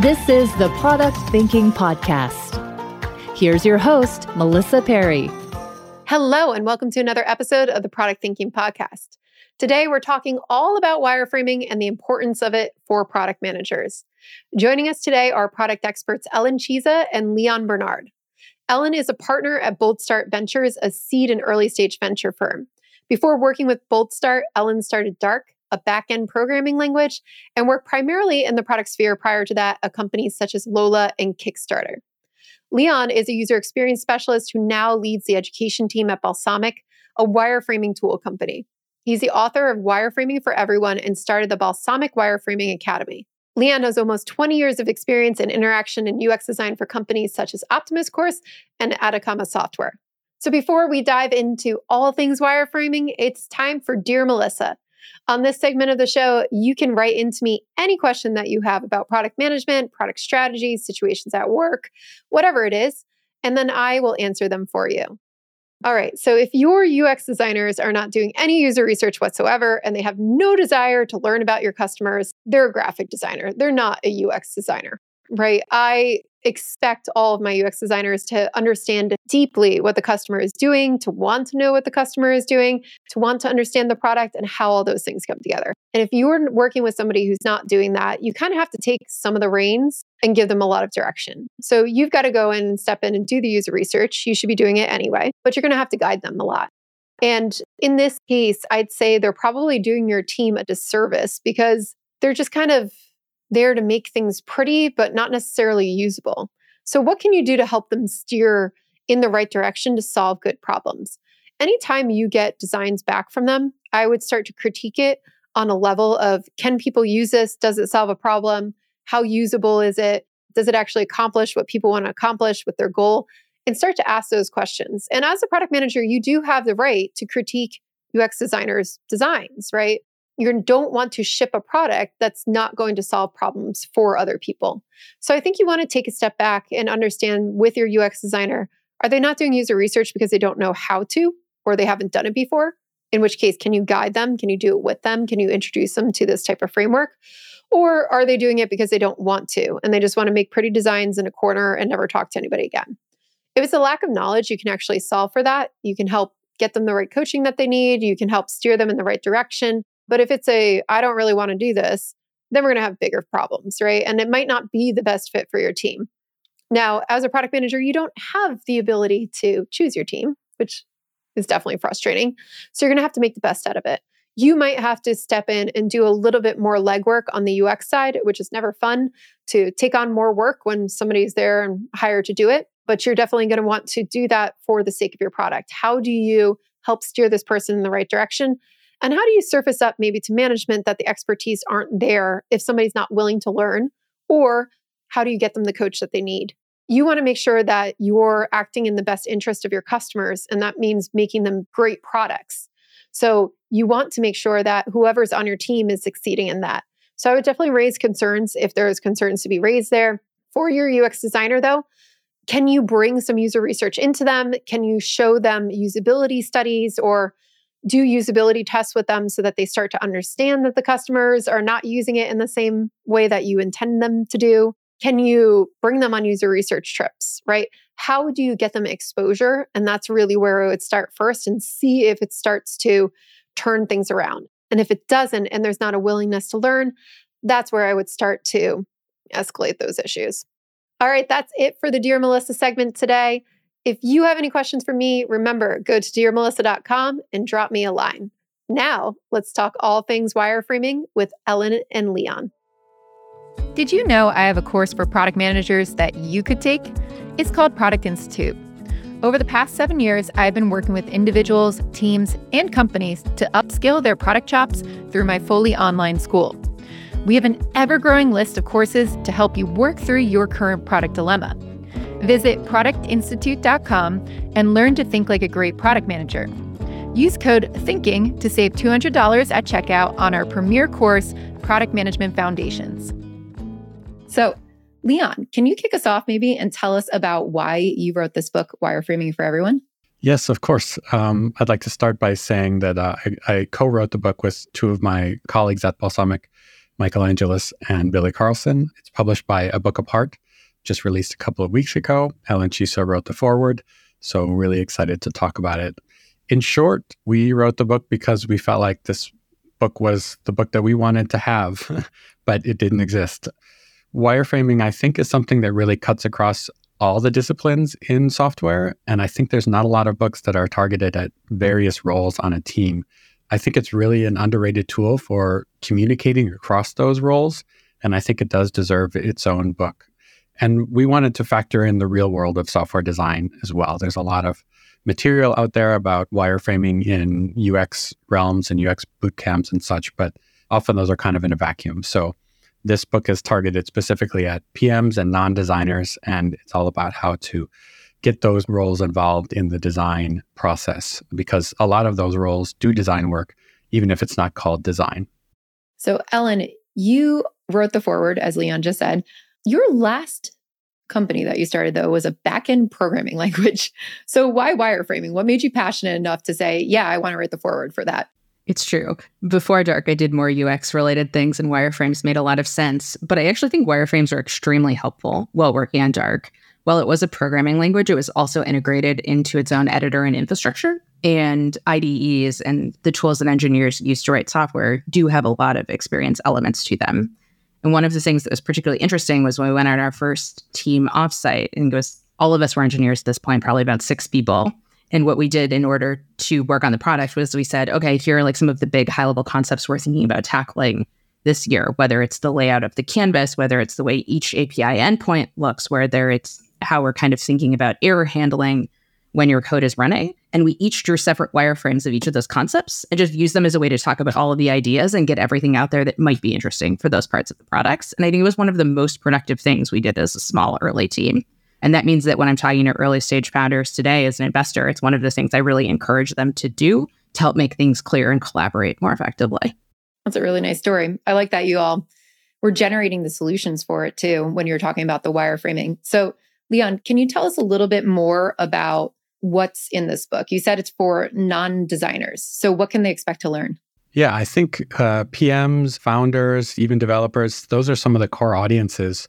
This is the Product Thinking Podcast. Here's your host, Melissa Perri. Hello, and welcome to another episode of the Product Thinking Podcast. Today, we're talking all about wireframing and the importance of it for product managers. Joining us today are product experts Ellen Chisa and Leon Barnard. Ellen is a partner at Boldstart Ventures, a seed and early stage venture firm. Before working with Boldstart, Ellen started Dark, a back-end programming language, and worked primarily in the product sphere prior to that at companies such as Lola and Kickstarter. Leon is a user experience specialist who now leads the education team at Balsamiq, a wireframing tool company. He's the author of Wireframing for Everyone and started the Balsamiq Wireframing Academy. Leon has almost 20 years of experience in interaction and UX design for companies such as OptimisCorp and Atacama Software. So before we dive into all things wireframing, it's time for Dear Melissa. On this segment of the show, you can write into me any question that you have about product management, product strategies, situations at work, whatever it is, and then I will answer them for you. All right, so if your UX designers are not doing any user research whatsoever and they have no desire to learn about your customers, they're a graphic designer. They're not a UX designer, right? I expect all of my UX designers to understand deeply what the customer is doing, to want to know what the customer is doing, to want to understand the product and how all those things come together. And if you're working with somebody who's not doing that, you kind of have to take some of the reins and give them a lot of direction. So you've got to go in and step in and do the user research. You should be doing it anyway, but you're going to have to guide them a lot. And in this case, I'd say they're probably doing your team a disservice because they're just kind of there to make things pretty, but not necessarily usable. So, what can you do to help them steer in the right direction to solve good problems? Anytime you get designs back from them, I would start to critique it on a level of can people use this? Does it solve a problem? How usable is it? Does it actually accomplish what people want to accomplish with their goal? And start to ask those questions. And as a product manager, you do have the right to critique UX designers' designs, right? You don't want to ship a product that's not going to solve problems for other people. So I think you want to take a step back and understand with your UX designer are they not doing user research because they don't know how to or they haven't done it before? In which case, can you guide them? Can you do it with them? Can you introduce them to this type of framework? Or are they doing it because they don't want to and they just want to make pretty designs in a corner and never talk to anybody again? If it's a lack of knowledge, you can actually solve for that. You can help get them the right coaching that they need. You can help steer them in the right direction. But if it's a, I don't really want to do this, then we're going to have bigger problems, right? And it might not be the best fit for your team. Now, as a product manager, you don't have the ability to choose your team, which is definitely frustrating. So you're going to have to make the best out of it. You might have to step in and do a little bit more legwork on the UX side, which is never fun to take on more work when somebody's there and hired to do it. But you're definitely going to want to do that for the sake of your product. How do you help steer this person in the right direction? And how do you surface up maybe to management that the expertise aren't there if somebody's not willing to learn? Or how do you get them the coach that they need? You want to make sure that you're acting in the best interest of your customers, and that means making them great products. So you want to make sure that whoever's on your team is succeeding in that. So I would definitely raise concerns if there's concerns to be raised there. For your UX designer, though, can you bring some user research into them? Can you show them usability studies or do usability tests with them so that they start to understand that the customers are not using it in the same way that you intend them to do? Can you bring them on user research trips, right? How do you get them exposure? And that's really where I would start first and see if it starts to turn things around. And if it doesn't, and there's not a willingness to learn, that's where I would start to escalate those issues. All right, that's it for the Dear Melissa segment today. If you have any questions for me, remember, go to dearmelissa.com and drop me a line. Now, let's talk all things wireframing with Ellen and Leon. Did you know I have a course for product managers that you could take? It's called Product Institute. Over the past seven years, I've been working with individuals, teams, and companies to upskill their product chops through my fully online school. We have an ever growing list of courses to help you work through your current product dilemma. Visit productinstitute.com and learn to think like a great product manager. Use code THINKING to save $200 at checkout on our premier course, Product Management Foundations. So, Leon, can you kick us off maybe and tell us about why you wrote this book, Wireframing for Everyone? Yes, of course. Um, I'd like to start by saying that uh, I, I co wrote the book with two of my colleagues at Balsamiq, Michael and Billy Carlson. It's published by A Book Apart, just released a couple of weeks ago. Ellen Chisa wrote the foreword, so really excited to talk about it. In short, we wrote the book because we felt like this book was the book that we wanted to have, but it didn't exist. Wireframing, I think, is something that really cuts across all the disciplines in software. And I think there's not a lot of books that are targeted at various roles on a team. I think it's really an underrated tool for communicating across those roles. And I think it does deserve its own book. And we wanted to factor in the real world of software design as well. There's a lot of material out there about wireframing in UX realms and UX boot camps and such, but often those are kind of in a vacuum. So this book is targeted specifically at PMs and non designers, and it's all about how to get those roles involved in the design process because a lot of those roles do design work, even if it's not called design. So, Ellen, you wrote the foreword, as Leon just said. Your last company that you started, though, was a backend programming language. So, why wireframing? What made you passionate enough to say, yeah, I want to write the forward for that? It's true. Before Dark, I did more UX related things, and wireframes made a lot of sense. But I actually think wireframes are extremely helpful while working on Dark. While it was a programming language, it was also integrated into its own editor and infrastructure. And IDEs and the tools that engineers use to write software do have a lot of experience elements to them. And one of the things that was particularly interesting was when we went on our first team offsite, and it was all of us were engineers at this point, probably about six people. And what we did in order to work on the product was we said, okay, here are like some of the big high level concepts we're thinking about tackling this year, whether it's the layout of the canvas, whether it's the way each API endpoint looks, whether it's how we're kind of thinking about error handling when your code is running. And we each drew separate wireframes of each of those concepts and just used them as a way to talk about all of the ideas and get everything out there that might be interesting for those parts of the products. And I think it was one of the most productive things we did as a small early team. And that means that when I'm talking to early stage founders today as an investor, it's one of the things I really encourage them to do to help make things clear and collaborate more effectively. That's a really nice story. I like that you all were generating the solutions for it too when you're talking about the wireframing. So, Leon, can you tell us a little bit more about what's in this book? You said it's for non designers. So, what can they expect to learn? Yeah, I think uh, PMs, founders, even developers, those are some of the core audiences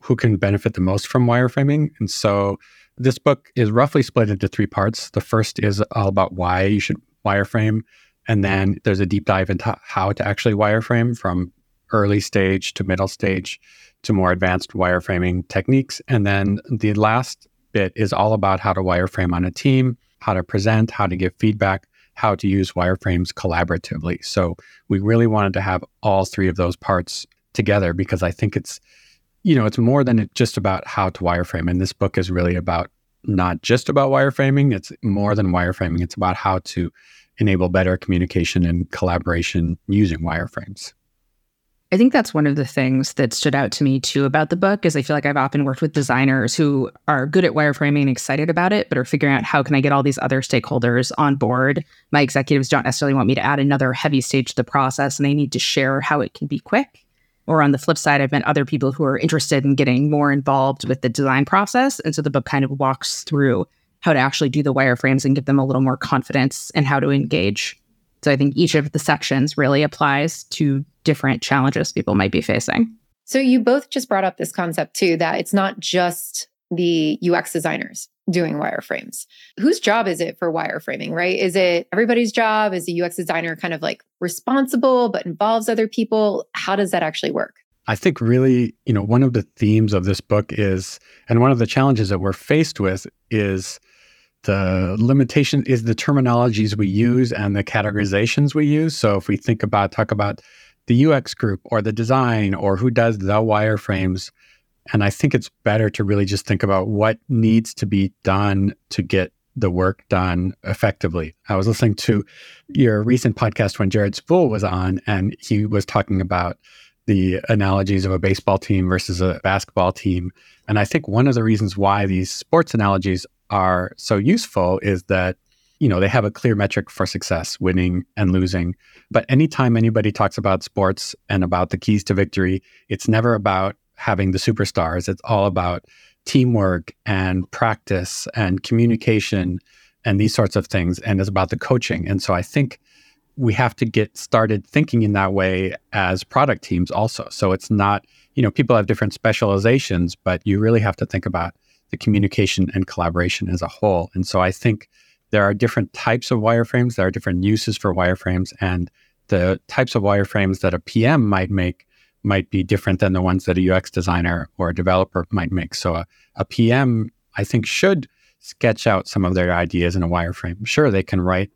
who can benefit the most from wireframing. And so this book is roughly split into three parts. The first is all about why you should wireframe. And then there's a deep dive into how to actually wireframe from early stage to middle stage to more advanced wireframing techniques. And then the last bit is all about how to wireframe on a team, how to present, how to give feedback, how to use wireframes collaboratively. So we really wanted to have all three of those parts together because I think it's you know, it's more than just about how to wireframe. And this book is really about not just about wireframing, it's more than wireframing. It's about how to enable better communication and collaboration using wireframes. I think that's one of the things that stood out to me too about the book is I feel like I've often worked with designers who are good at wireframing and excited about it, but are figuring out how can I get all these other stakeholders on board. My executives don't necessarily want me to add another heavy stage to the process and they need to share how it can be quick. Or on the flip side, I've met other people who are interested in getting more involved with the design process. And so the book kind of walks through how to actually do the wireframes and give them a little more confidence and how to engage. So I think each of the sections really applies to different challenges people might be facing. So you both just brought up this concept too that it's not just the UX designers doing wireframes. Whose job is it for wireframing, right? Is it everybody's job? Is the UX designer kind of like responsible but involves other people? How does that actually work? I think really, you know, one of the themes of this book is, and one of the challenges that we're faced with is the limitation is the terminologies we use and the categorizations we use. So if we think about, talk about the UX group or the design or who does the wireframes, and I think it's better to really just think about what needs to be done to get the work done effectively. I was listening to your recent podcast when Jared Spool was on, and he was talking about the analogies of a baseball team versus a basketball team. And I think one of the reasons why these sports analogies are so useful is that you know they have a clear metric for success winning and losing. But anytime anybody talks about sports and about the keys to victory it's never about having the superstars. It's all about teamwork and practice and communication and these sorts of things. And it's about the coaching. And so i think we have to get started thinking in that way as product teams also. So it's not you know people have different specializations but you really have to think about the communication and collaboration as a whole. And so i think there are different types of wireframes, there are different uses for wireframes, and the types of wireframes that a PM might make might be different than the ones that a UX designer or a developer might make. So a, a PM, I think, should sketch out some of their ideas in a wireframe. Sure, they can write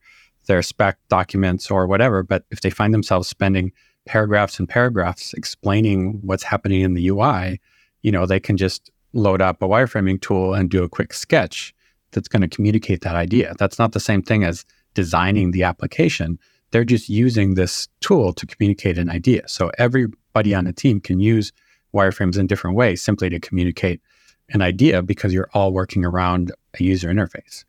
their spec documents or whatever, but if they find themselves spending paragraphs and paragraphs explaining what's happening in the UI, you know, they can just load up a wireframing tool and do a quick sketch that's going to communicate that idea. That's not the same thing as designing the application. They're just using this tool to communicate an idea. So everybody on the team can use wireframes in different ways simply to communicate an idea because you're all working around a user interface.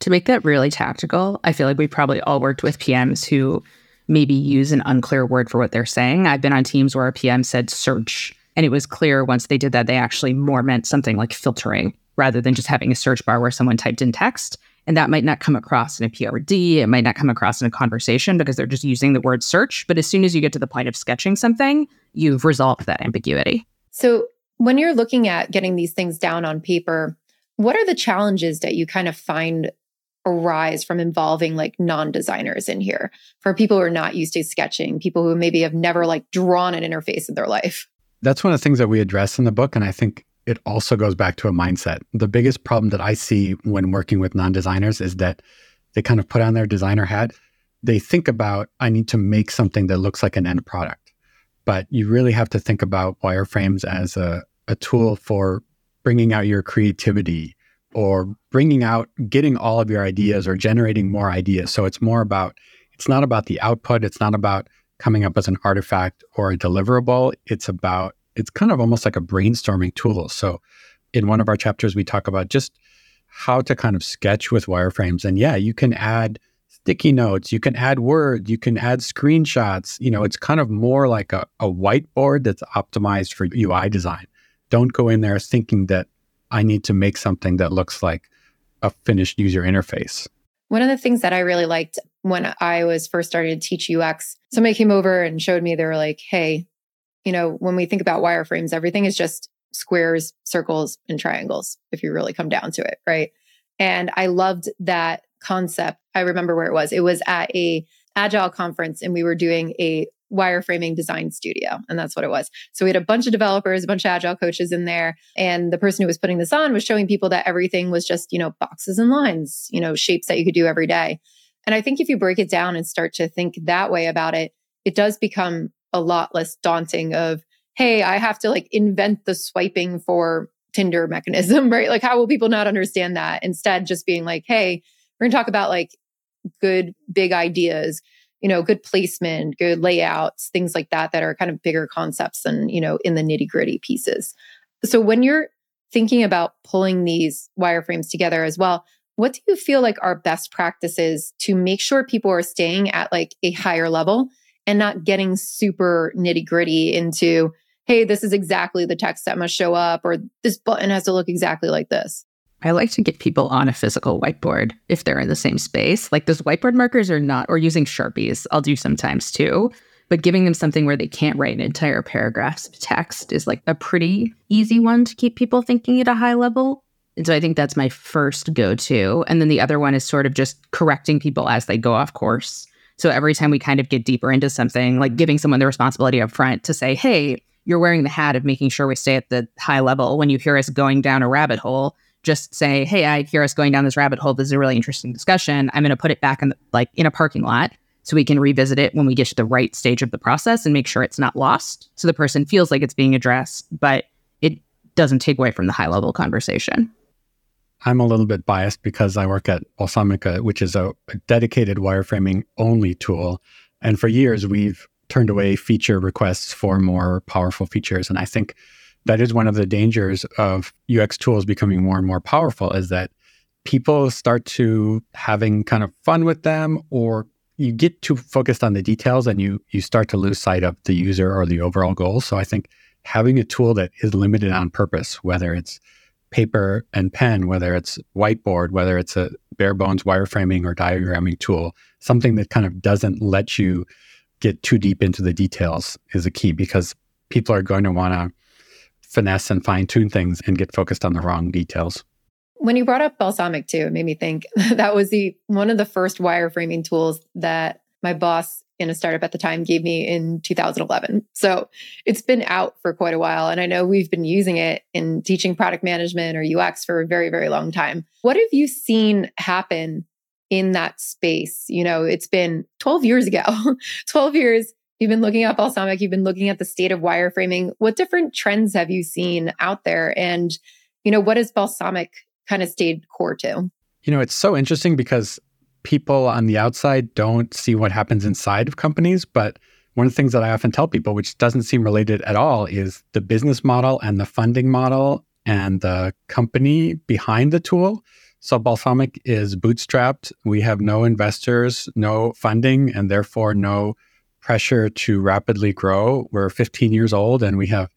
To make that really tactical, I feel like we probably all worked with PMs who maybe use an unclear word for what they're saying. I've been on teams where a PM said search, and it was clear once they did that, they actually more meant something like filtering rather than just having a search bar where someone typed in text. And that might not come across in a PRD. It might not come across in a conversation because they're just using the word search. But as soon as you get to the point of sketching something, you've resolved that ambiguity. So when you're looking at getting these things down on paper, what are the challenges that you kind of find arise from involving like non-designers in here for people who are not used to sketching, people who maybe have never like drawn an interface in their life? That's one of the things that we address in the book. And I think it also goes back to a mindset. The biggest problem that I see when working with non designers is that they kind of put on their designer hat. They think about, I need to make something that looks like an end product. But you really have to think about wireframes as a, a tool for bringing out your creativity or bringing out, getting all of your ideas or generating more ideas. So it's more about, it's not about the output. It's not about coming up as an artifact or a deliverable. It's about it's kind of almost like a brainstorming tool. So in one of our chapters, we talk about just how to kind of sketch with wireframes. And yeah, you can add sticky notes, you can add words, you can add screenshots. You know, it's kind of more like a, a whiteboard that's optimized for UI design. Don't go in there thinking that I need to make something that looks like a finished user interface. One of the things that I really liked when I was first starting to teach UX, somebody came over and showed me, they were like, hey, you know, when we think about wireframes, everything is just squares, circles, and triangles, if you really come down to it, right? And I loved that concept. I remember where it was. It was at a agile conference and we were doing a wireframing design studio and that's what it was so we had a bunch of developers a bunch of agile coaches in there and the person who was putting this on was showing people that everything was just you know boxes and lines you know shapes that you could do every day and i think if you break it down and start to think that way about it it does become a lot less daunting of, hey, I have to like invent the swiping for Tinder mechanism, right? Like, how will people not understand that? Instead, just being like, hey, we're gonna talk about like good big ideas, you know, good placement, good layouts, things like that, that are kind of bigger concepts than, you know, in the nitty gritty pieces. So when you're thinking about pulling these wireframes together as well, what do you feel like are best practices to make sure people are staying at like a higher level and not getting super nitty gritty into, hey, this is exactly the text that must show up, or this button has to look exactly like this. I like to get people on a physical whiteboard if they're in the same space. Like those whiteboard markers are not, or using Sharpies, I'll do sometimes too. But giving them something where they can't write an entire paragraph of text is like a pretty easy one to keep people thinking at a high level. And so I think that's my first go to. And then the other one is sort of just correcting people as they go off course. So every time we kind of get deeper into something, like giving someone the responsibility up front to say, hey, you're wearing the hat of making sure we stay at the high level. When you hear us going down a rabbit hole, just say, hey, I hear us going down this rabbit hole. This is a really interesting discussion. I'm going to put it back in the, like in a parking lot so we can revisit it when we get to the right stage of the process and make sure it's not lost. So the person feels like it's being addressed, but it doesn't take away from the high level conversation. I'm a little bit biased because I work at Balsamiq, which is a, a dedicated wireframing only tool. And for years, we've turned away feature requests for more powerful features. And I think that is one of the dangers of UX tools becoming more and more powerful is that people start to having kind of fun with them or you get too focused on the details and you you start to lose sight of the user or the overall goal. So I think having a tool that is limited on purpose, whether it's paper and pen, whether it's whiteboard, whether it's a bare bones wireframing or diagramming tool, something that kind of doesn't let you get too deep into the details is a key because people are going to want to finesse and fine tune things and get focused on the wrong details. When you brought up Balsamiq too, it made me think that was the one of the first wireframing tools that my boss in a startup at the time gave me in 2011. So it's been out for quite a while. And I know we've been using it in teaching product management or UX for a very, very long time. What have you seen happen in that space? You know, it's been 12 years ago, 12 years. You've been looking at Balsamiq, you've been looking at the state of wireframing. What different trends have you seen out there? And, you know, what has Balsamiq kind of stayed core to? You know, it's so interesting because people on the outside don't see what happens inside of companies. But one of the things that I often tell people, which doesn't seem related at all, is the business model and the funding model and the company behind the tool. So Balsamiq is bootstrapped. We have no investors, no funding, and therefore no pressure to rapidly grow. We're 15 years old and we have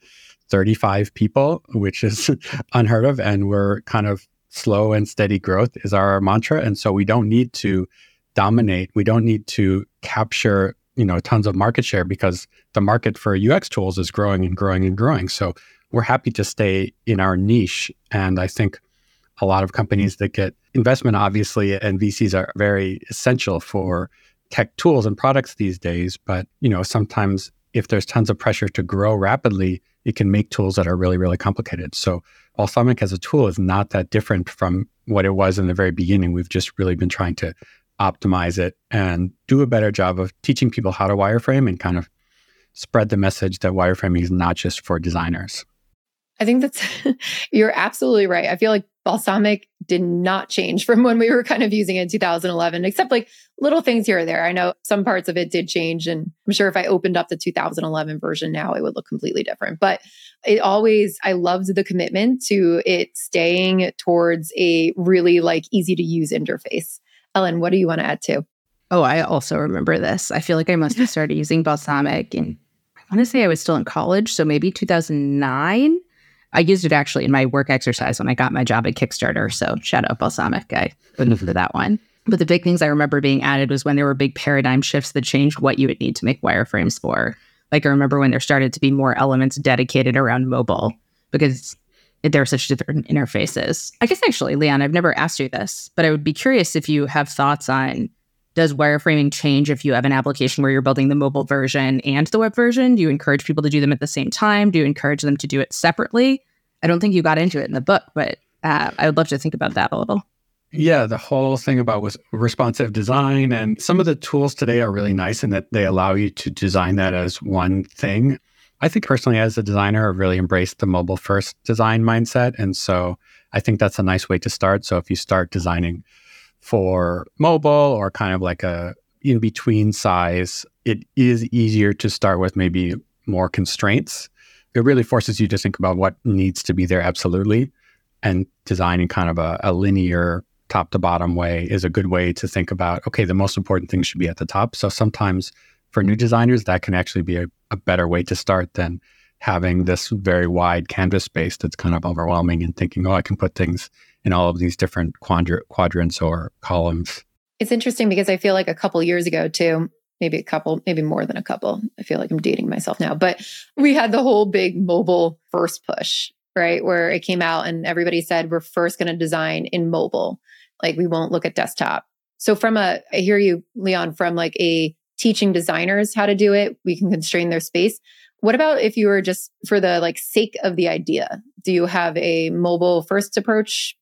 35 people, which is unheard of. And we're kind of slow and steady growth is our mantra. And so we don't need to dominate. We don't need to capture, you know, tons of market share because the market for UX tools is growing and growing and growing. So we're happy to stay in our niche. And I think a lot of companies that get investment, obviously, and VCs are very essential for tech tools and products these days. But, you know, sometimes if there's tons of pressure to grow rapidly, it can make tools that are really, really complicated. So Balsamiq as a tool is not that different from what it was in the very beginning. We've just really been trying to optimize it and do a better job of teaching people how to wireframe and kind of spread the message that wireframing is not just for designers. I think that's, you're absolutely right. I feel like Balsamiq did not change from when we were kind of using it in 2011, except like little things here or there. I know some parts of it did change. And I'm sure if I opened up the 2011 version now, it would look completely different. But it always, I loved the commitment to it staying towards a really like easy to use interface. Ellen, what do you want to add to? Oh, I also remember this. I feel like I must have started using Balsamiq in, I want to say I was still in college. So maybe 2009. I used it actually in my work exercise when I got my job at Kickstarter. So shout out Balsamiq. I wouldn't for that one. But the big things I remember being added was when there were big paradigm shifts that changed what you would need to make wireframes for. Like I remember when there started to be more elements dedicated around mobile because there are such different interfaces. I guess actually, Leon, I've never asked you this, but I would be curious if you have thoughts on does wireframing change if you have an application where you're building the mobile version and the web version? Do you encourage people to do them at the same time? Do you encourage them to do it separately? I don't think you got into it in the book, but uh, I would love to think about that a little. Yeah, the whole thing about was responsive design and some of the tools today are really nice in that they allow you to design that as one thing. I think personally as a designer I've really embraced the mobile first design mindset and so I think that's a nice way to start. So if you start designing for mobile or kind of like a in between size, it is easier to start with maybe more constraints. It really forces you to think about what needs to be there absolutely and designing kind of a, a linear top to bottom way is a good way to think about okay, the most important things should be at the top. So sometimes for new designers, that can actually be a, a better way to start than having this very wide canvas space that's kind of overwhelming and thinking, oh, I can put things in all of these different quadr- quadrants or columns. It's interesting because I feel like a couple years ago, too, maybe a couple, maybe more than a couple. I feel like I'm dating myself now, but we had the whole big mobile first push, right? Where it came out and everybody said, we're first going to design in mobile. Like we won't look at desktop. So from a, I hear you, Leon, from like a teaching designers how to do it, we can constrain their space. What about if you were just for the like sake of the idea? Do you have a mobile first approach?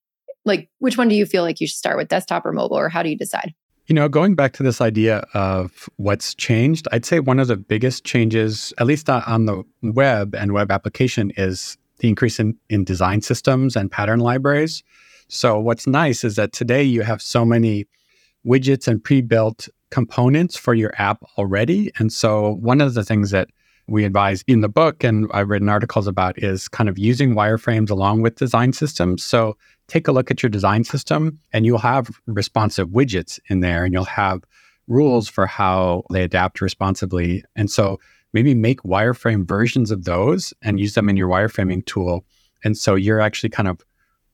Like which one do you feel like you should start with desktop or mobile or how do you decide? You know, going back to this idea of what's changed, I'd say one of the biggest changes, at least uh, on the web and web application, is the increase in, in design systems and pattern libraries. So what's nice is that today you have so many widgets and pre-built components for your app already. And so one of the things that we advise in the book and I've written articles about is kind of using wireframes along with design systems. So take a look at your design system and you'll have responsive widgets in there and you'll have rules for how they adapt responsively. And so maybe make wireframe versions of those and use them in your wireframing tool. And so you're actually kind of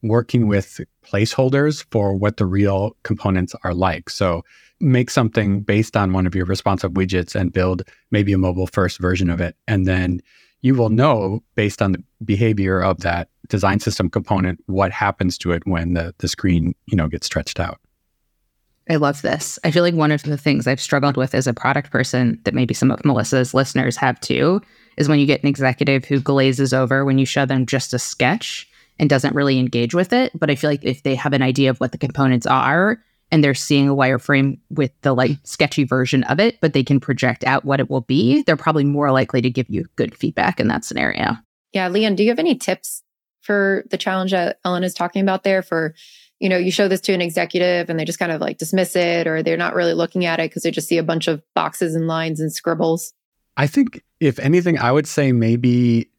working with placeholders for what the real components are like. So make something based on one of your responsive widgets and build maybe a mobile first version of it. And then you will know based on the behavior of that design system component what happens to it when the, the screen, you know, gets stretched out. I love this. I feel like one of the things I've struggled with as a product person that maybe some of Melissa's listeners have too is when you get an executive who glazes over when you show them just a sketch and doesn't really engage with it. But I feel like if they have an idea of what the components are and they're seeing a wireframe with the like sketchy version of it, but they can project out what it will be, they're probably more likely to give you good feedback in that scenario. Yeah. Leon, do you have any tips for the challenge that Ellen is talking about there for you know, you show this to an executive and they just kind of like dismiss it or they're not really looking at it because they just see a bunch of boxes and lines and scribbles? I think, if anything, I would say maybe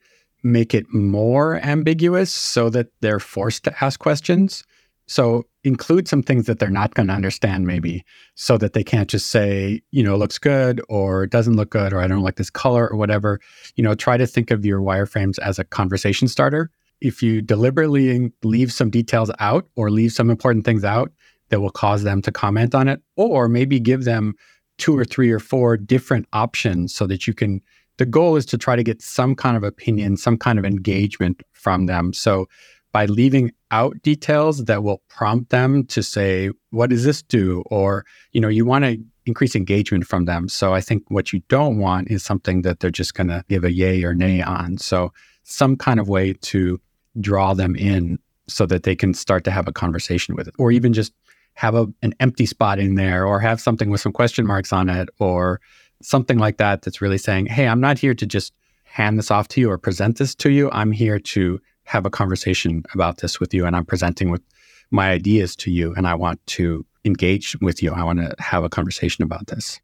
make it more ambiguous so that they're forced to ask questions. So include some things that they're not going to understand, maybe, so that they can't just say, you know, looks good or it doesn't look good or I don't like this color or whatever. You know, try to think of your wireframes as a conversation starter if you deliberately leave some details out or leave some important things out that will cause them to comment on it, or maybe give them two or three or four different options so that you can. The goal is to try to get some kind of opinion, some kind of engagement from them. So by leaving out details that will prompt them to say, what does this do? Or, you know, you want to increase engagement from them. So I think what you don't want is something that they're just going to give a yay or nay on. So some kind of way to draw them in so that they can start to have a conversation with it or even just have a, an empty spot in there or have something with some question marks on it or something like that that's really saying hey i'm not here to just hand this off to you or present this to you i'm here to have a conversation about this with you and i'm presenting with my ideas to you and i want to engage with you i want to have a conversation about this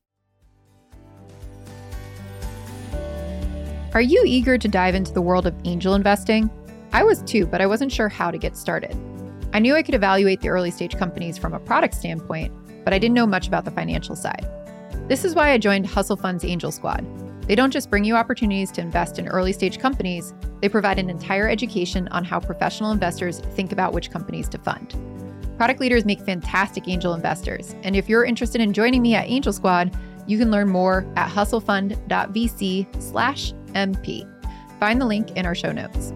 are you eager to dive into the world of angel investing I was too, but I wasn't sure how to get started. I knew I could evaluate the early stage companies from a product standpoint, but I didn't know much about the financial side. This is why I joined Hustle Fund's Angel Squad. They don't just bring you opportunities to invest in early stage companies, they provide an entire education on how professional investors think about which companies to fund. Product leaders make fantastic angel investors, and if you're interested in joining me at Angel Squad, you can learn more at hustlefund.vc/mp. Find the link in our show notes.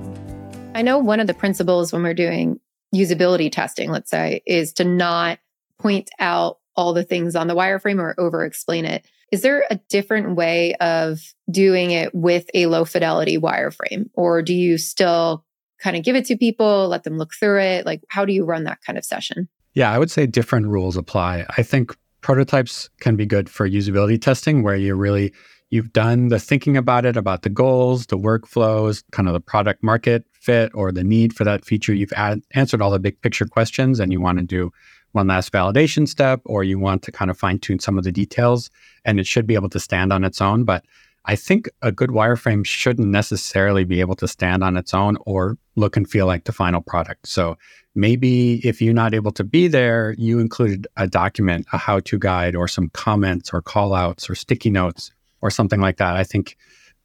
I know one of the principles when we're doing usability testing, let's say, is to not point out all the things on the wireframe or over explain it. Is there a different way of doing it with a low fidelity wireframe? Or do you still kind of give it to people, let them look through it? Like, how do you run that kind of session? Yeah, I would say different rules apply. I think prototypes can be good for usability testing where you really you've done the thinking about it, about the goals, the workflows, kind of the product market fit or the need for that feature. You've ad- answered all the big picture questions and you want to do one last validation step or you want to kind of fine tune some of the details and it should be able to stand on its own. But I think a good wireframe shouldn't necessarily be able to stand on its own or look and feel like the final product. So maybe if you're not able to be there, you included a document, a how to guide, or some comments or call outs or sticky notes or something like that. I think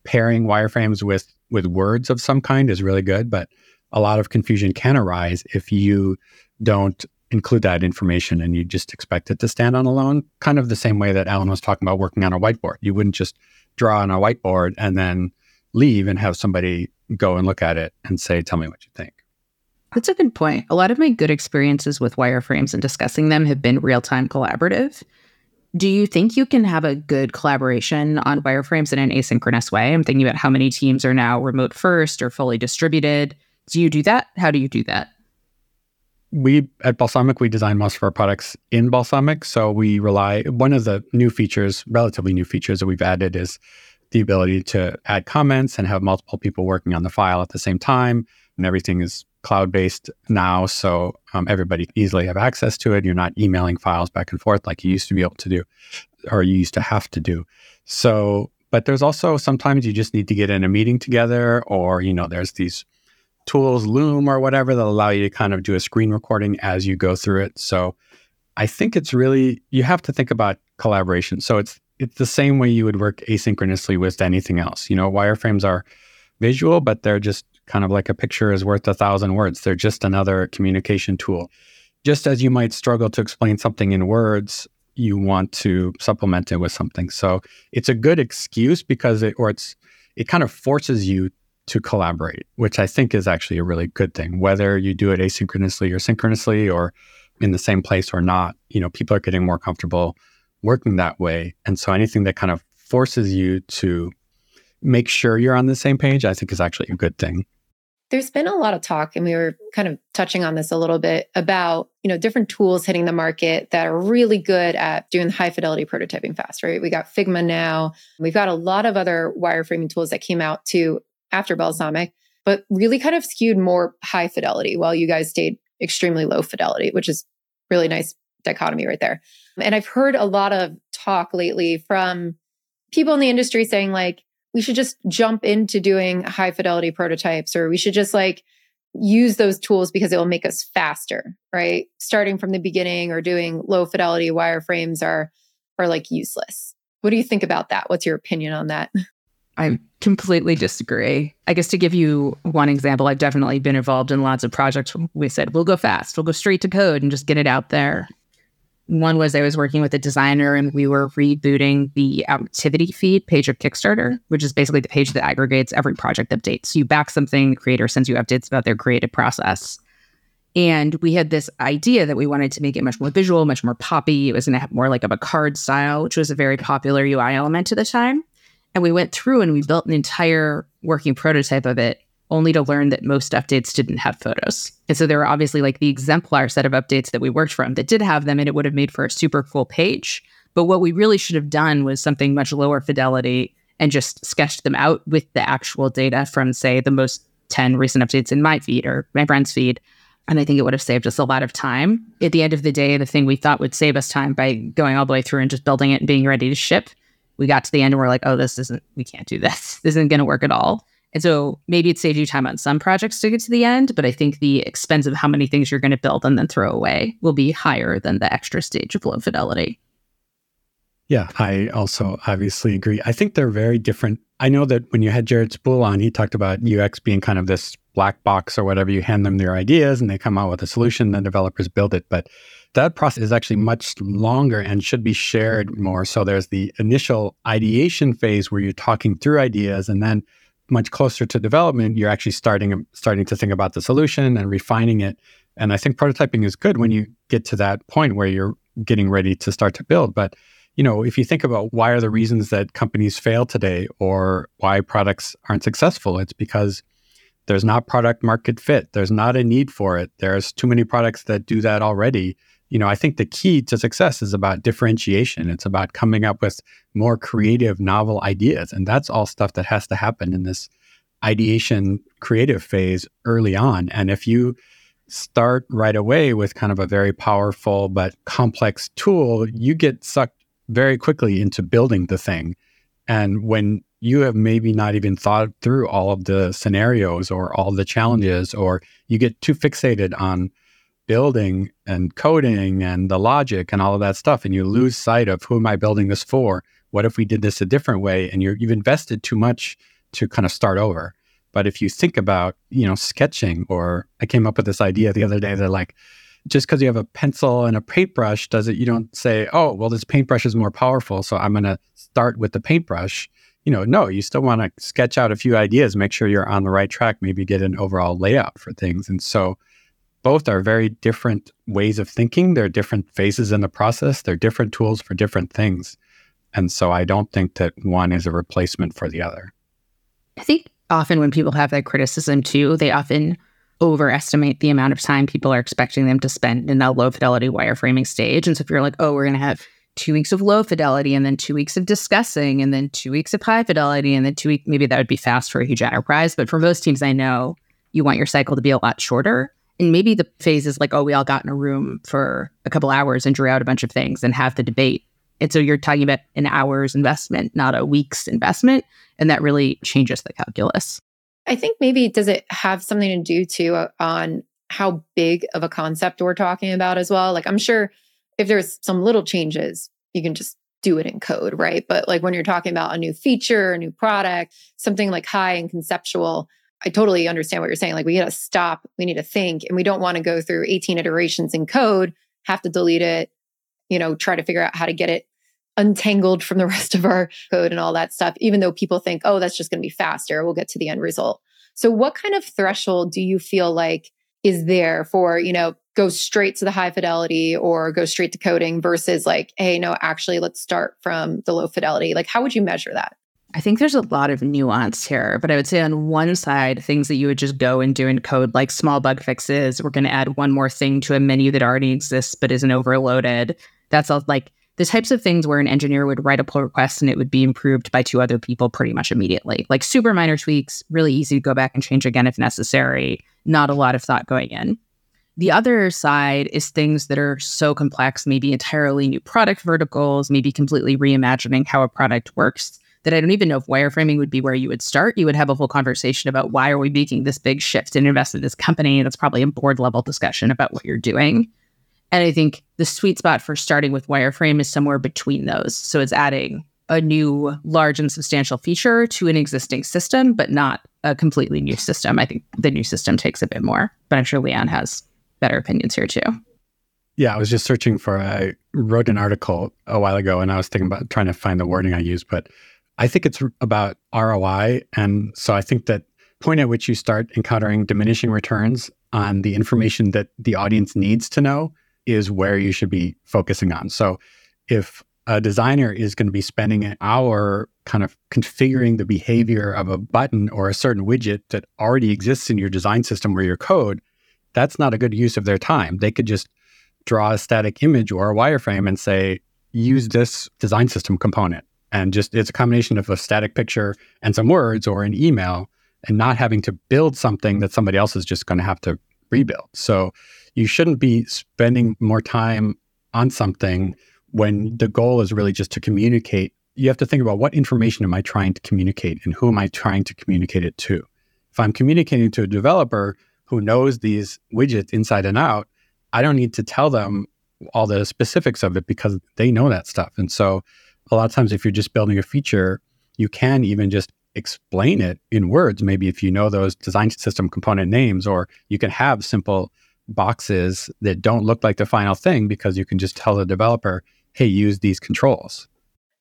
pairing wireframes with with words of some kind is really good, but a lot of confusion can arise if you don't include that information and you just expect it to stand on alone. Kind of the same way that Ellen was talking about working on a whiteboard. You wouldn't just draw on a whiteboard and then leave and have somebody go and look at it and say, "Tell me what you think." That's a good point. A lot of my good experiences with wireframes and discussing them have been real time collaborative. Do you think you can have a good collaboration on wireframes in an asynchronous way? I'm thinking about how many teams are now remote first or fully distributed. Do you do that? How do you do that? We at Balsamiq, we design most of our products in Balsamiq. So we rely, one of the new features, relatively new features that we've added is the ability to add comments and have multiple people working on the file at the same time. And everything is cloud based now, so um, everybody easily have access to it. You're not emailing files back and forth like you used to be able to do. or you used to have to do. So, but there's also sometimes you just need to get in a meeting together, or, you know, there's these tools, Loom or whatever, that allow you to kind of do a screen recording as you go through it. So I think it's really, you have to think about collaboration. So it's, it's the same way you would work asynchronously with anything else. You know, wireframes are visual, but they're just kind of like a picture is worth a thousand words. They're just another communication tool. Just as you might struggle to explain something in words, you want to supplement it with something. So it's a good excuse because it, or it's, it kind of forces you to collaborate, which I think is actually a really good thing. Whether you do it asynchronously or synchronously or in the same place or not, you know, people are getting more comfortable working that way. And so anything that kind of forces you to make sure you're on the same page, I think is actually a good thing. There's been a lot of talk, and we were kind of touching on this a little bit about, you know, different tools hitting the market that are really good at doing high fidelity prototyping fast, right? We got Figma now. We've got a lot of other wireframing tools that came out to after Balsamiq, but really kind of skewed more high fidelity while you guys stayed extremely low fidelity, which is really nice dichotomy right there. And I've heard a lot of talk lately from people in the industry saying like we should just jump into doing high fidelity prototypes or we should just like use those tools because it will make us faster, right? Starting from the beginning or doing low fidelity wireframes are are like useless. What do you think about that? What's your opinion on that? I completely disagree. I guess to give you one example, I've definitely been involved in lots of projects. We said, we'll go fast, we'll go straight to code and just get it out there. One was I was working with a designer and we were rebooting the activity feed page of Kickstarter, which is basically the page that aggregates every project update. So you back something, the creator sends you updates about their creative process. And we had this idea that we wanted to make it much more visual, much more poppy. It was going to have more like of a card style, which was a very popular UI element at the time. And we went through and we built an entire working prototype of it, only to learn that most updates didn't have photos. And so there were obviously like the exemplar set of updates that we worked from that did have them, and it would have made for a super cool page. But what we really should have done was something much lower fidelity and just sketched them out with the actual data from, say, the most 10 recent updates in my feed or my friend's feed. And I think it would have saved us a lot of time. At the end of the day, the thing we thought would save us time by going all the way through and just building it and being ready to ship we got to the end and we're like, oh, this isn't, we can't do this. This isn't going to work at all. And so maybe it saves you time on some projects to get to the end, but I think the expense of how many things you're going to build and then throw away will be higher than the extra stage of low fidelity. Yeah, I also obviously agree. I think they're very different. I know that when you had Jared Spool on, he talked about UX being kind of this black box or whatever. You hand them their ideas and they come out with a solution, then developers build it. But that process is actually much longer and should be shared more. So there's the initial ideation phase where you're talking through ideas, and then much closer to development, you're actually starting starting to think about the solution and refining it. And I think prototyping is good when you get to that point where you're getting ready to start to build. But you know, if you think about why are the reasons that companies fail today or why products aren't successful, it's because there's not product market fit. There's not a need for it. There's too many products that do that already you know, I think the key to success is about differentiation. It's about coming up with more creative, novel ideas. And that's all stuff that has to happen in this ideation creative phase early on. And if you start right away with kind of a very powerful but complex tool, you get sucked very quickly into building the thing. And when you have maybe not even thought through all of the scenarios or all the challenges, or you get too fixated on building and coding and the logic and all of that stuff, and you mm-hmm. lose sight of who am I building this for? What if we did this a different way? And you have invested too much to kind of start over. But if you think about, you know, sketching, or I came up with this idea the other day that like, just because you have a pencil and a paintbrush does it, you don't say, oh, well, this paintbrush is more powerful. So I'm going to start with the paintbrush. You know, no, you still want to sketch out a few ideas, make sure you're on the right track, maybe get an overall layout for things. And so both are very different ways of thinking. They're different phases in the process. They're different tools for different things. And so I don't think that one is a replacement for the other. I think often when people have that criticism too, they often overestimate the amount of time people are expecting them to spend in that low fidelity wireframing stage. And so if you're like, oh, we're going to have two weeks of low fidelity and then two weeks of discussing and then two weeks of high fidelity and then two weeks, maybe that would be fast for a huge enterprise. But for most teams I know, you want your cycle to be a lot shorter. And maybe the phase is like, oh, we all got in a room for a couple hours and drew out a bunch of things and have the debate. And so you're talking about an hour's investment, not a week's investment. And that really changes the calculus. I think maybe does it have something to do too uh, on how big of a concept we're talking about as well? Like I'm sure if there's some little changes, you can just do it in code, right? But like when you're talking about a new feature, a new product, something like high and conceptual, I totally understand what you're saying. Like we got to stop, we need to think, and we don't want to go through 18 iterations in code, have to delete it, you know, try to figure out how to get it untangled from the rest of our code and all that stuff, even though people think, oh, that's just going to be faster. We'll get to the end result. So, what kind of threshold do you feel like is there for, you know, go straight to the high fidelity or go straight to coding versus like, hey, no, actually, let's start from the low fidelity? Like, how would you measure that? I think there's a lot of nuance here, but I would say on one side, things that you would just go and do in code, like small bug fixes, we're going to add one more thing to a menu that already exists but isn't overloaded. That's all like the types of things where an engineer would write a pull request and it would be improved by two other people pretty much immediately. Like super minor tweaks, really easy to go back and change again if necessary, not a lot of thought going in. The other side is things that are so complex, maybe entirely new product verticals, maybe completely reimagining how a product works that I don't even know if wireframing would be where you would start. You would have a whole conversation about why are we making this big shift and invest in this company. That's probably a board level discussion about what you're doing. And I think the sweet spot for starting with wireframe is somewhere between those. So it's adding a new large and substantial feature to an existing system, but not a completely new system. I think the new system takes a bit more, but I'm sure Leon has better opinions here too. Yeah, I was just searching for, I wrote an article a while ago and I was thinking about trying to find the wording I use, but I think it's about ROI. And so I think that point at which you start encountering diminishing returns on the information that the audience needs to know is where you should be focusing on. So if a designer is going to be spending an hour kind of configuring the behavior of a button or a certain widget that already exists in your design system or your code, that's not a good use of their time. They could just draw a static image or a wireframe and say, use this design system component. And just it's a combination of a static picture and some words or an email and not having to build something mm-hmm. that somebody else is just going to have to rebuild. So you shouldn't be spending more time on something when the goal is really just to communicate. You have to think about what information am I trying to communicate and who am I trying to communicate it to? If I'm communicating to a developer who knows these widgets inside and out, I don't need to tell them all the specifics of it because they know that stuff. And so a lot of times if you're just building a feature, you can even just explain it in words, maybe if you know those design system component names, or you can have simple boxes that don't look like the final thing because you can just tell the developer, hey, use these controls.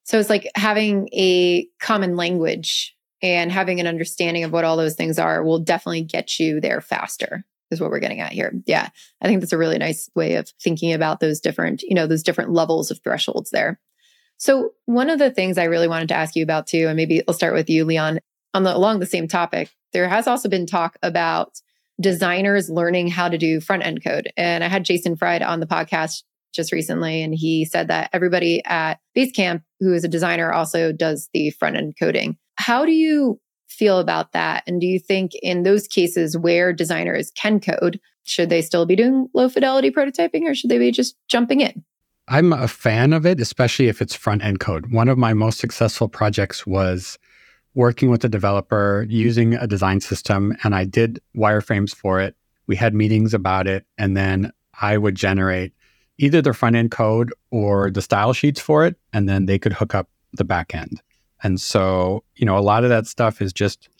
So it's like having a common language and having an understanding of what all those things are will definitely get you there faster is what we're getting at here. Yeah. I think that's a really nice way of thinking about those different, you know, those different levels of thresholds there. So one of the things I really wanted to ask you about too, and maybe I'll start with you, Leon, on the along the same topic, there has also been talk about designers learning how to do front end code. And I had Jason Fried on the podcast just recently, and he said that everybody at Basecamp who is a designer also does the front end coding. How do you feel about that? And do you think in those cases where designers can code, should they still be doing low fidelity prototyping or should they be just jumping in? I'm a fan of it, especially if it's front end code. One of my most successful projects was working with a developer using a design system, and I did wireframes for it. We had meetings about it, and then I would generate either the front end code or the style sheets for it, and then they could hook up the back end. And so, you know, a lot of that stuff is just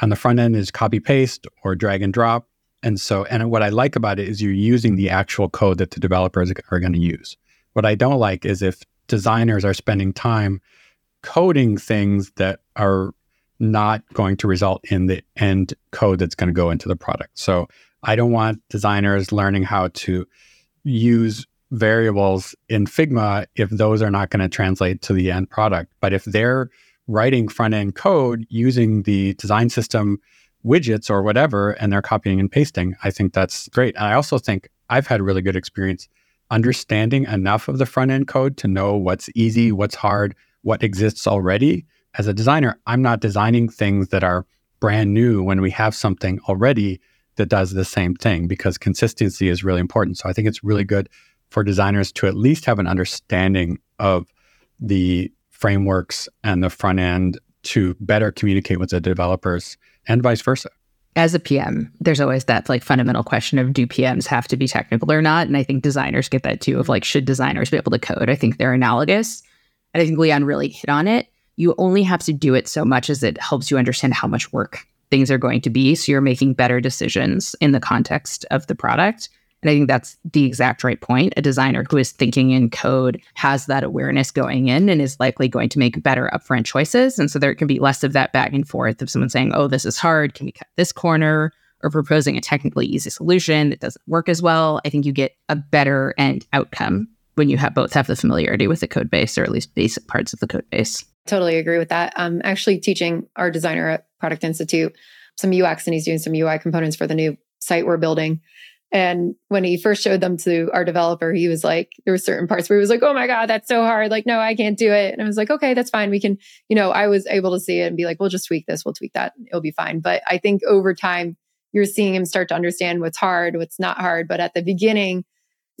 on the front end is copy paste or drag and drop. And so, and what I like about it is you're using the actual code that the developers are going to use. What I don't like is if designers are spending time coding things that are not going to result in the end code that's going to go into the product. So I don't want designers learning how to use variables in Figma if those are not going to translate to the end product. But if they're writing front end code using the design system widgets or whatever, and they're copying and pasting, I think that's great. And I also think I've had really good experience understanding enough of the front end code to know what's easy, what's hard, what exists already. As a designer, I'm not designing things that are brand new when we have something already that does the same thing because consistency is really important. So I think it's really good for designers to at least have an understanding of the frameworks and the front end to better communicate with the developers and vice versa as a PM, there's always that like fundamental question of do PMs have to be technical or not? And I think designers get that too of like, should designers be able to code? I think they're analogous. And I think Leon really hit on it. You only have to do it so much as it helps you understand how much work things are going to be. So you're making better decisions in the context of the product. And I think that's the exact right point. A designer who is thinking in code has that awareness going in and is likely going to make better upfront choices. And so there can be less of that back and forth of someone saying, oh, this is hard. Can we cut this corner? Or proposing a technically easy solution that doesn't work as well. I think you get a better end outcome when you have both have the familiarity with the code base or at least basic parts of the code base. Totally agree with that. I'm actually teaching our designer at Product Institute some UX and he's doing some UI components for the new site we're building. And when he first showed them to our developer, he was like, there were certain parts where he was like, oh my God, that's so hard. Like, no, I can't do it. And I was like, okay, that's fine. We can, you know, I was able to see it and be like, we'll just tweak this, we'll tweak that. It'll be fine. But I think over time, you're seeing him start to understand what's hard, what's not hard. But at the beginning,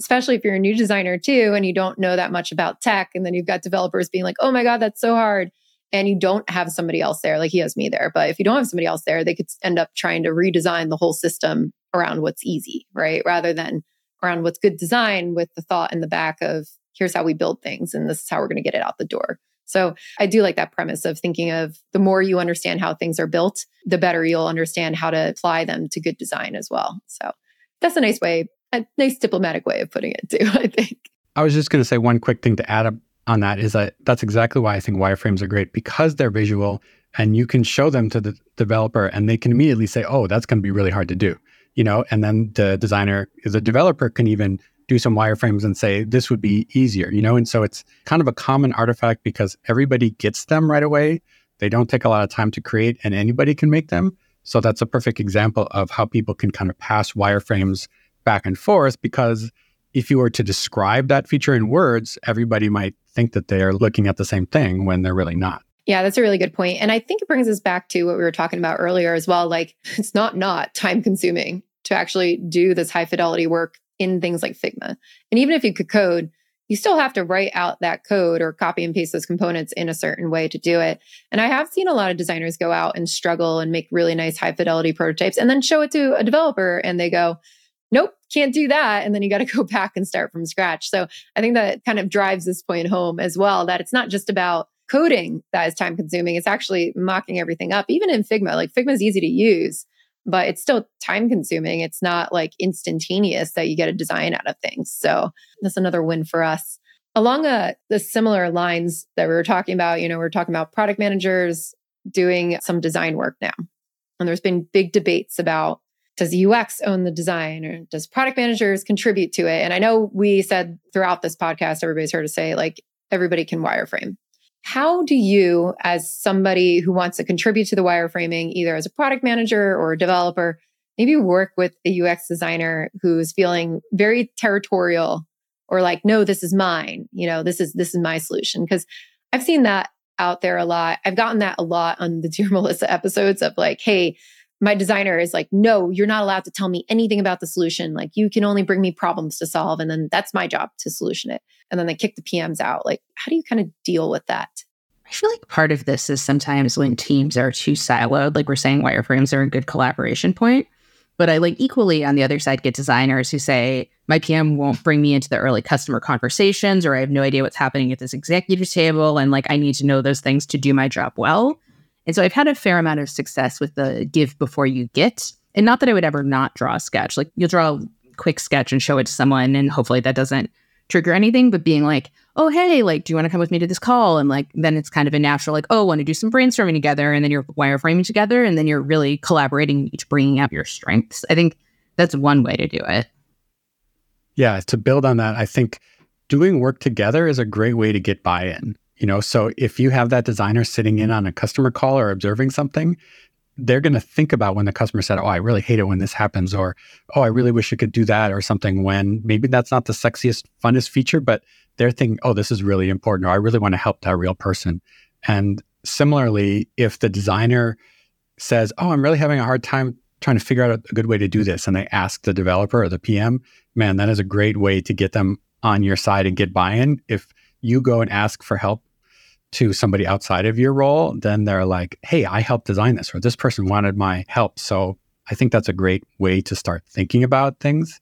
especially if you're a new designer too, and you don't know that much about tech, and then you've got developers being like, oh my God, that's so hard. And you don't have somebody else there, like he has me there. But if you don't have somebody else there, they could end up trying to redesign the whole system around what's easy, right? Rather than around what's good design with the thought in the back of here's how we build things and this is how we're going to get it out the door. So I do like that premise of thinking of the more you understand how things are built, the better you'll understand how to apply them to good design as well. So that's a nice way, a nice diplomatic way of putting it too, I think. I was just going to say one quick thing to add up on that is that that's exactly why I think wireframes are great because they're visual and you can show them to the developer and they can immediately say, oh, that's going to be really hard to do you know, and then the designer, the developer can even do some wireframes and say this would be easier, you know, and so it's kind of a common artifact because everybody gets them right away. They don't take a lot of time to create, and anybody can make them. So that's a perfect example of how people can kind of pass wireframes back and forth because if you were to describe that feature in words, everybody might think that they are looking at the same thing when they're really not. Yeah, that's a really good point. And I think it brings us back to what we were talking about earlier as well. Like, it's not not time consuming to actually do this high fidelity work in things like Figma. And even if you could code, you still have to write out that code or copy and paste those components in a certain way to do it. And I have seen a lot of designers go out and struggle and make really nice high fidelity prototypes and then show it to a developer and they go, nope, can't do that. And then you got to go back and start from scratch. So I think that kind of drives this point home as well that it's not just about coding that is time consuming. It's actually mocking everything up, even in Figma. Like Figma is easy to use, but it's still time consuming. It's not like instantaneous that you get a design out of things. So that's another win for us. Along a, uh, the similar lines that we were talking about, you know, we are talking about product managers doing some design work now. And there's been big debates about does UX own the design or does product managers contribute to it? And I know we said throughout this podcast, everybody's heard us say like everybody can wireframe. How do you, as somebody who wants to contribute to the wireframing, either as a product manager or a developer, maybe work with a UX designer who's feeling very territorial or like, no, this is mine. You know, this is this is my solution. Because I've seen that out there a lot. I've gotten that a lot on the Dear Melissa episodes of like, hey, my designer is like, no, you're not allowed to tell me anything about the solution. Like, you can only bring me problems to solve. And then that's my job to solution it. And then they kick the PMs out. Like, how do you kind of deal with that? I feel like part of this is sometimes when teams are too siloed, like we're saying, wireframes are a good collaboration point. But I like equally on the other side get designers who say, my PM won't bring me into the early customer conversations, or I have no idea what's happening at this executive table. And like, I need to know those things to do my job well. And so I've had a fair amount of success with the give before you get. And not that I would ever not draw a sketch. Like you'll draw a quick sketch and show it to someone, and hopefully that doesn't trigger anything, but being like, oh, hey, like, do you want to come with me to this call? And like, then it's kind of a natural, like, oh, want to do some brainstorming together. And then you're wireframing together. And then you're really collaborating, each bringing out your strengths. I think that's one way to do it. Yeah. To build on that, I think doing work together is a great way to get buy in. You know, so if you have that designer sitting in on a customer call or observing something, they're going to think about when the customer said, Oh, I really hate it when this happens, or Oh, I really wish I could do that, or something when maybe that's not the sexiest, funnest feature, but they're thinking, Oh, this is really important, or I really want to help that real person. And similarly, if the designer says, Oh, I'm really having a hard time trying to figure out a good way to do this, and they ask the developer or the PM, man, that is a great way to get them on your side and get buy in. If you go and ask for help to somebody outside of your role, then they're like, hey, I helped design this, or this person wanted my help. So I think that's a great way to start thinking about things.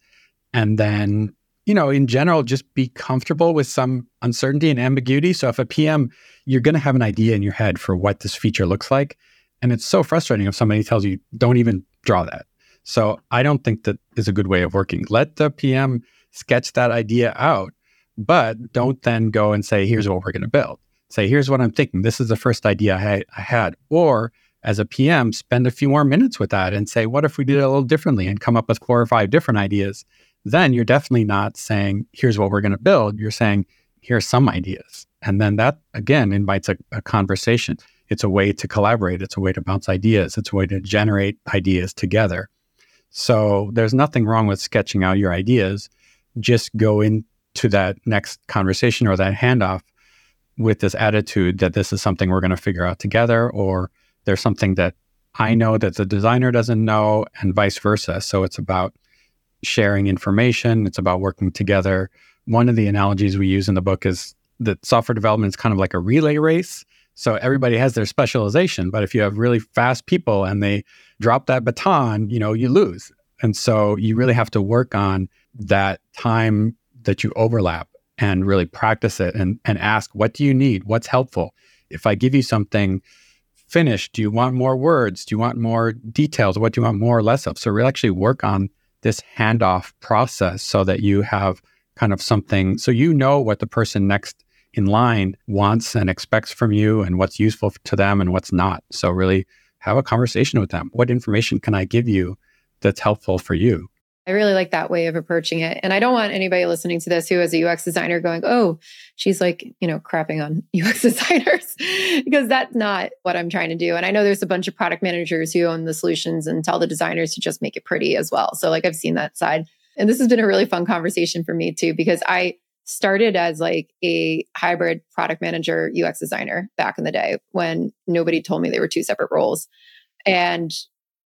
And then, you know, in general, just be comfortable with some uncertainty and ambiguity. So if a PM, you're going to have an idea in your head for what this feature looks like. And it's so frustrating if somebody tells you, don't even draw that. So I don't think that is a good way of working. Let the PM sketch that idea out, but don't then go and say, here's what we're going to build. Say, here's what I'm thinking. This is the first idea I, I had. Or as a PM, spend a few more minutes with that and say, what if we did it a little differently and come up with four or five different ideas? Then you're definitely not saying, here's what we're going to build. You're saying, here's some ideas. And then that again invites a, a conversation. It's a way to collaborate. It's a way to bounce ideas. It's a way to generate ideas together. So there's nothing wrong with sketching out your ideas. Just go into that next conversation or that handoff with this attitude that this is something we're going to figure out together, or there's something that I know that the designer doesn't know, and vice versa. So it's about sharing information, it's about working together. One of the analogies we use in the book is that software development is kind of like a relay race. So everybody has their specialization, but if you have really fast people and they drop that baton, you know, you lose. And so you really have to work on that time that you overlap and really practice it and, and ask, what do you need? What's helpful? If I give you something finished, do you want more words? Do you want more details? What do you want more or less of? So we actually work on this handoff process so that you have kind of something, so you know what the person next in line wants and expects from you and what's useful to them and what's not. So really have a conversation with them. What information can I give you that's helpful for you? I really like that way of approaching it. And I don't want anybody listening to this who is a UX designer going, oh, she's like, you know, crapping on UX designers, because that's not what I'm trying to do. And I know there's a bunch of product managers who own the solutions and tell the designers to just make it pretty as well. So, like, I've seen that side. And this has been a really fun conversation for me too, because I started as like a hybrid product manager UX designer back in the day when nobody told me they were two separate roles. And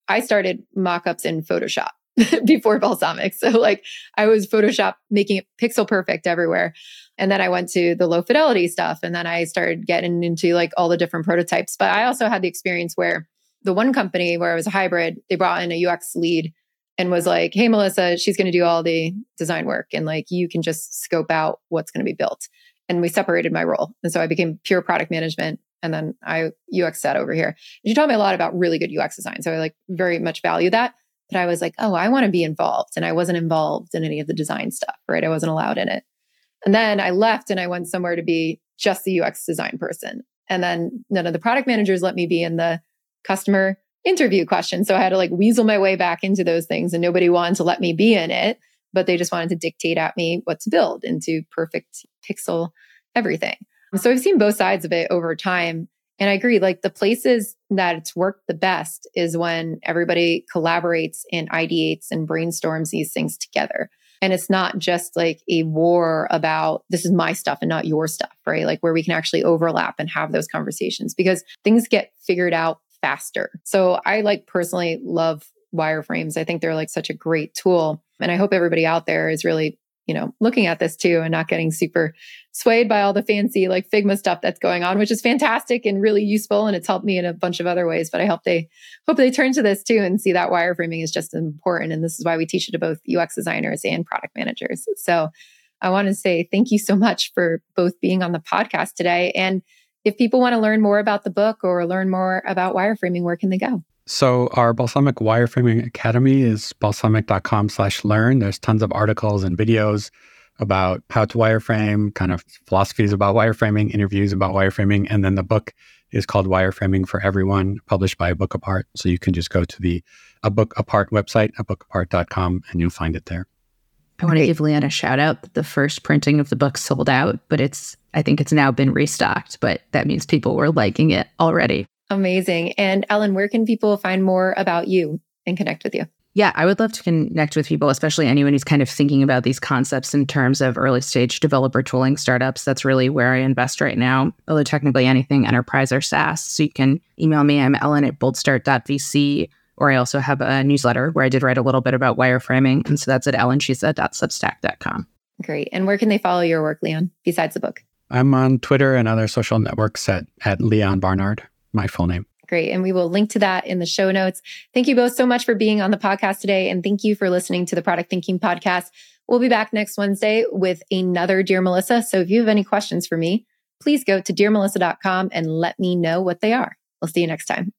I started mock-ups in Photoshop before Balsamiq. So like I was Photoshop making it pixel perfect everywhere. And then I went to the low fidelity stuff and then I started getting into like all the different prototypes. But I also had the experience where the one company where I was a hybrid, they brought in a UX lead and was like, Hey, Melissa, she's going to do all the design work and like you can just scope out what's going to be built. And we separated my role. And so I became pure product management. And then I UX sat over here. She taught me a lot about really good UX design. So I like very much value that. But I was like, oh, I want to be involved. And I wasn't involved in any of the design stuff, right? I wasn't allowed in it. And then I left and I went somewhere to be just the UX design person. And then none of the product managers let me be in the customer interview questions. So I had to like weasel my way back into those things and nobody wanted to let me be in it, but they just wanted to dictate at me what to build into perfect pixel everything. So I've seen both sides of it over time. And I agree, like the places that it's worked the best is when everybody collaborates and ideates and brainstorms these things together. And it's not just like a war about this is my stuff and not your stuff, right? Like where we can actually overlap and have those conversations because things get figured out faster. So I like personally love wireframes. I think they're like such a great tool. And I hope everybody out there is really, you know, looking at this too and not getting super swayed by all the fancy like Figma stuff that's going on, which is fantastic and really useful. And it's helped me in a bunch of other ways. But I hope they hope they turn to this too and see that wireframing is just important. And this is why we teach it to both UX designers and product managers. So I want to say thank you so much for both being on the podcast today and if people want to learn more about the book or learn more about wireframing, where can they go? So our Balsamiq Wireframing Academy is balsamiq.com slash learn. There's tons of articles and videos about how to wireframe, kind of philosophies about wireframing, interviews about wireframing. And then the book is called Wireframing for Everyone, published by A Book Apart. So you can just go to the A Book Apart website, abookapart.com, and you'll find it there. I want to give Leon a shout out that the first printing of the book sold out, but it's I think it's now been restocked, but that means people were liking it already. Amazing. And Ellen, where can people find more about you and connect with you? Yeah, I would love to connect with people, especially anyone who's kind of thinking about these concepts in terms of early stage developer tooling startups. That's really where I invest right now, although technically anything enterprise or SaaS. So you can email me. I'm Ellen at boldstart.vc or I also have a newsletter where I did write a little bit about wireframing. And so that's at ellenchisa.substack.com. Great. And where can they follow your work, Leon, besides the book? I'm on Twitter and other social networks at, at Leon Barnard, my full name. Great. And we will link to that in the show notes. Thank you both so much for being on the podcast today. And thank you for listening to the Product Thinking Podcast. We'll be back next Wednesday with another Dear Melissa. So if you have any questions for me, please go to dearmelissa.com and let me know what they are. We'll see you next time.